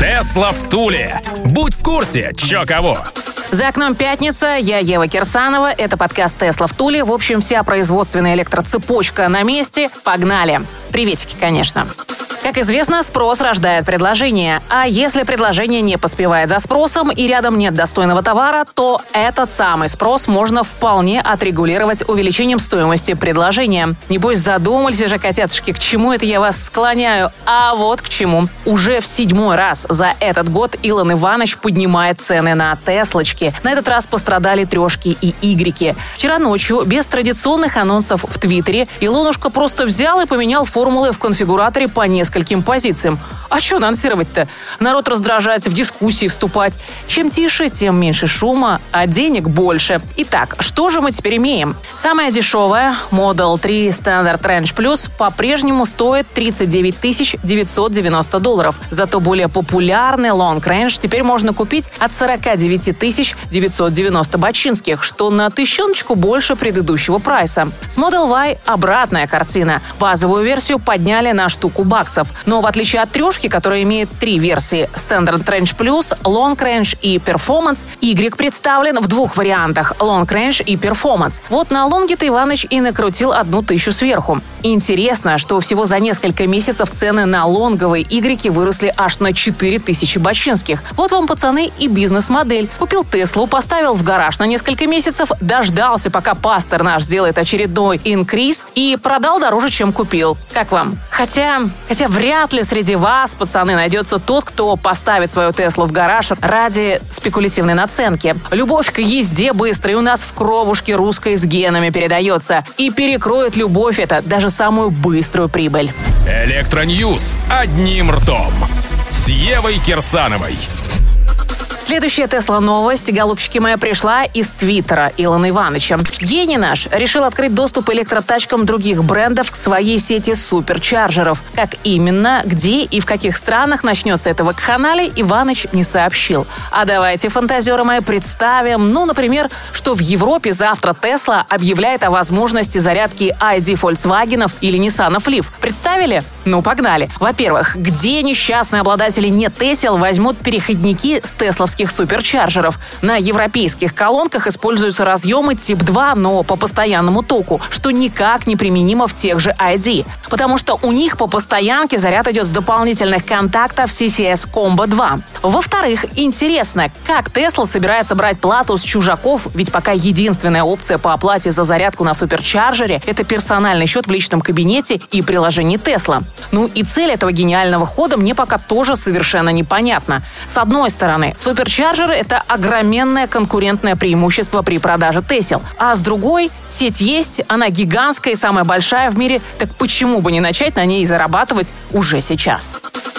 Тесла в Туле. Будь в курсе, чё кого. За окном пятница, я Ева Кирсанова, это подкаст «Тесла в Туле». В общем, вся производственная электроцепочка на месте. Погнали! Приветики, конечно. Как известно, спрос рождает предложение. А если предложение не поспевает за спросом и рядом нет достойного товара, то этот самый спрос можно вполне отрегулировать увеличением стоимости предложения. Небось, задумались же, котятушки, к чему это я вас склоняю? А вот к чему. Уже в седьмой раз за этот год Илон Иванович поднимает цены на Теслочки. На этот раз пострадали трешки и игреки. Вчера ночью, без традиционных анонсов в Твиттере, Илонушка просто взял и поменял формулы в конфигураторе по несколько нескольким позициям. А что анонсировать-то? Народ раздражается, в дискуссии вступать. Чем тише, тем меньше шума, а денег больше. Итак, что же мы теперь имеем? Самая дешевая Model 3 Standard Range Plus по-прежнему стоит 39 990 долларов. Зато более популярный Long Range теперь можно купить от 49 990 бачинских, что на тысячоночку больше предыдущего прайса. С Model Y обратная картина. Базовую версию подняли на штуку баксов баксов. Но в отличие от трешки, которая имеет три версии – Standard Range Plus, Long Range и Performance, Y представлен в двух вариантах – Long Range и Performance. Вот на лонге-то Иваныч и накрутил одну тысячу сверху. Интересно, что всего за несколько месяцев цены на лонговые Y выросли аж на 4 тысячи бачинских. Вот вам, пацаны, и бизнес-модель. Купил Теслу, поставил в гараж на несколько месяцев, дождался, пока пастор наш сделает очередной инкриз и продал дороже, чем купил. Как вам? Хотя, хотя вряд ли среди вас, пацаны, найдется тот, кто поставит свою Теслу в гараж ради спекулятивной наценки. Любовь к езде быстрой у нас в кровушке русской с генами передается. И перекроет любовь это даже самую быструю прибыль. Электроньюз одним ртом. С Евой Кирсановой. Следующая Тесла-новость, голубчики моя, пришла из Твиттера Илона Ивановича. Гений наш решил открыть доступ электротачкам других брендов к своей сети суперчарджеров. Как именно, где и в каких странах начнется это вакханалия, Иваныч не сообщил. А давайте, фантазеры мои, представим, ну, например, что в Европе завтра Тесла объявляет о возможности зарядки ID Volkswagen или Nissan Leaf. Представили? Ну, погнали. Во-первых, где несчастные обладатели не Тесел возьмут переходники с тесловских американских суперчарджеров. На европейских колонках используются разъемы тип 2, но по постоянному току, что никак не применимо в тех же ID. Потому что у них по постоянке заряд идет с дополнительных контактов CCS Combo 2. Во-вторых, интересно, как Tesla собирается брать плату с чужаков, ведь пока единственная опция по оплате за зарядку на суперчарджере – это персональный счет в личном кабинете и приложение Tesla. Ну и цель этого гениального хода мне пока тоже совершенно непонятна. С одной стороны, супер Суперчарджер – это огроменное конкурентное преимущество при продаже Тесел. А с другой, сеть есть, она гигантская и самая большая в мире, так почему бы не начать на ней зарабатывать уже сейчас?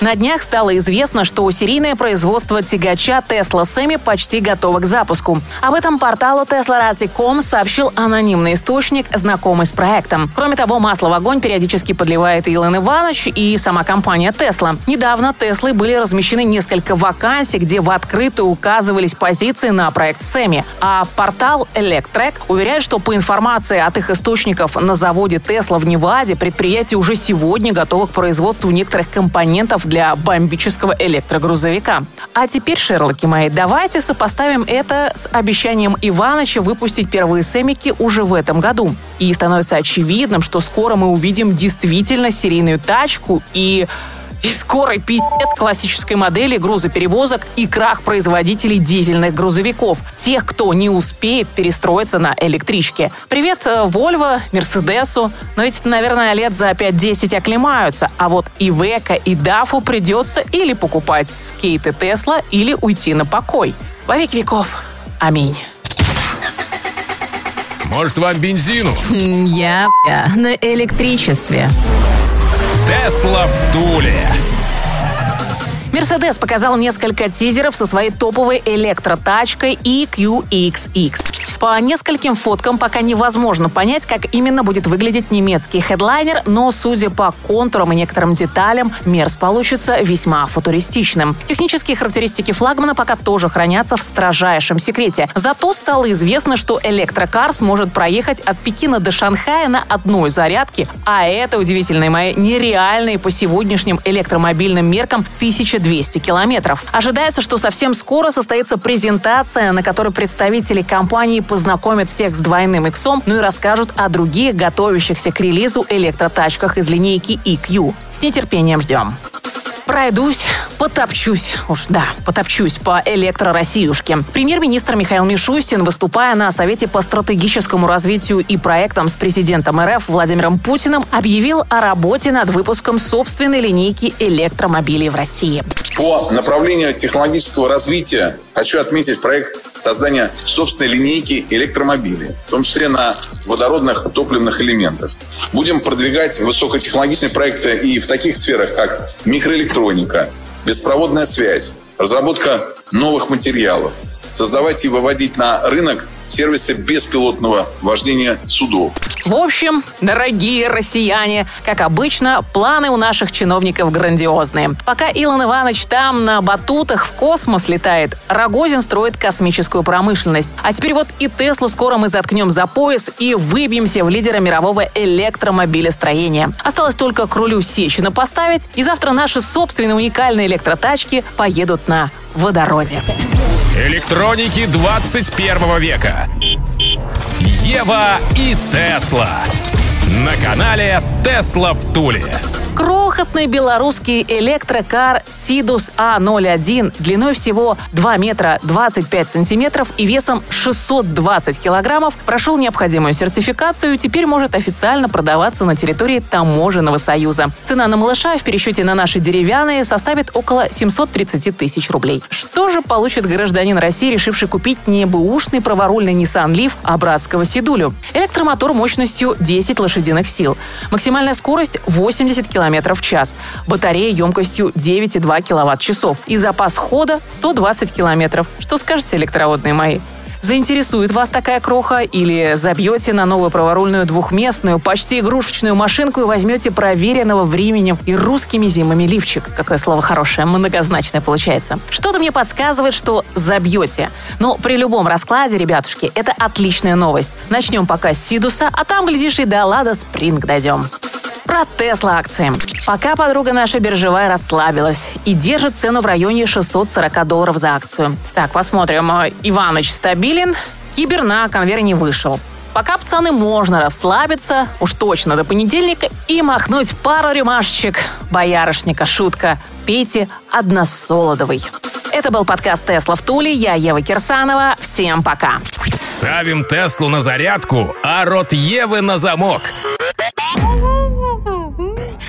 На днях стало известно, что серийное производство тягача Tesla Semi почти готово к запуску. Об этом порталу TeslaRazi.com сообщил анонимный источник, знакомый с проектом. Кроме того, масло в огонь периодически подливает Илон Иванович и сама компания Tesla. Недавно Теслы были размещены несколько вакансий, где в открытую указывались позиции на проект Semi. А портал Electrek уверяет, что по информации от их источников на заводе Tesla в Неваде предприятие уже сегодня готово к производству некоторых компонентов для бомбического электрогрузовика. А теперь, Шерлоки мои, давайте сопоставим это с обещанием Иваныча выпустить первые сэмики уже в этом году. И становится очевидным, что скоро мы увидим действительно серийную тачку и и скорый пиздец классической модели грузоперевозок и крах производителей дизельных грузовиков. Тех, кто не успеет перестроиться на электричке. Привет э, Volvo, Мерседесу. Но ведь, наверное, лет за 5-10 оклемаются. А вот и Века, и Дафу придется или покупать скейты Тесла, или уйти на покой. Во веки веков. Аминь. Может, вам бензину? Я, я на электричестве. Тесла в Туле. Мерседес показал несколько тизеров со своей топовой электротачкой EQXX. По нескольким фоткам пока невозможно понять, как именно будет выглядеть немецкий хедлайнер, но, судя по контурам и некоторым деталям, Мерс получится весьма футуристичным. Технические характеристики флагмана пока тоже хранятся в строжайшем секрете. Зато стало известно, что электрокар сможет проехать от Пекина до Шанхая на одной зарядке, а это, удивительные мои, нереальные по сегодняшним электромобильным меркам 1200 километров. Ожидается, что совсем скоро состоится презентация, на которой представители компании познакомят всех с двойным иксом, ну и расскажут о других готовящихся к релизу электротачках из линейки EQ. С нетерпением ждем. Пройдусь, потопчусь, уж да, потопчусь по электророссиюшке. Премьер-министр Михаил Мишустин, выступая на Совете по стратегическому развитию и проектам с президентом РФ Владимиром Путиным, объявил о работе над выпуском собственной линейки электромобилей в России. По направлению технологического развития хочу отметить проект создания собственной линейки электромобилей, в том числе на водородных топливных элементах. Будем продвигать высокотехнологичные проекты и в таких сферах, как микроэлектроника, беспроводная связь, разработка новых материалов, создавать и выводить на рынок сервисы беспилотного вождения судов. В общем, дорогие россияне, как обычно, планы у наших чиновников грандиозные. Пока Илон Иванович там на батутах в космос летает, Рогозин строит космическую промышленность. А теперь вот и Теслу скоро мы заткнем за пояс и выбьемся в лидера мирового электромобилестроения. Осталось только к рулю Сечина поставить, и завтра наши собственные уникальные электротачки поедут на водороде. Электроники 21 века. Ева и Тесла. На канале Тесла в Туле крохотный белорусский электрокар Сидус А01 длиной всего 2 метра 25 сантиметров и весом 620 килограммов прошел необходимую сертификацию и теперь может официально продаваться на территории Таможенного союза. Цена на малыша в пересчете на наши деревянные составит около 730 тысяч рублей. Что же получит гражданин России, решивший купить не бэушный праворульный Nissan Leaf, а братского Сидулю? Электромотор мощностью 10 лошадиных сил. Максимальная скорость 80 км км в час, батарея емкостью 9,2 киловатт-часов и запас хода 120 километров. Что скажете, электроводные мои? Заинтересует вас такая кроха или забьете на новую праворульную двухместную, почти игрушечную машинку и возьмете проверенного временем и русскими зимами лифчик. Какое слово хорошее, многозначное получается. Что-то мне подсказывает, что забьете. Но при любом раскладе, ребятушки, это отличная новость. Начнем пока с Сидуса, а там, глядишь, и до Лада Спринг дойдем. Про Тесла акции. Пока подруга наша биржевая расслабилась и держит цену в районе 640 долларов за акцию. Так, посмотрим. Иваныч стабилен, Кибер на конвейер не вышел. Пока пацаны можно расслабиться, уж точно до понедельника, и махнуть пару рюмашечек. Боярышника, шутка. Пейте односолодовый. Это был подкаст «Тесла в Туле». Я Ева Кирсанова. Всем пока. Ставим Теслу на зарядку, а рот Евы на замок.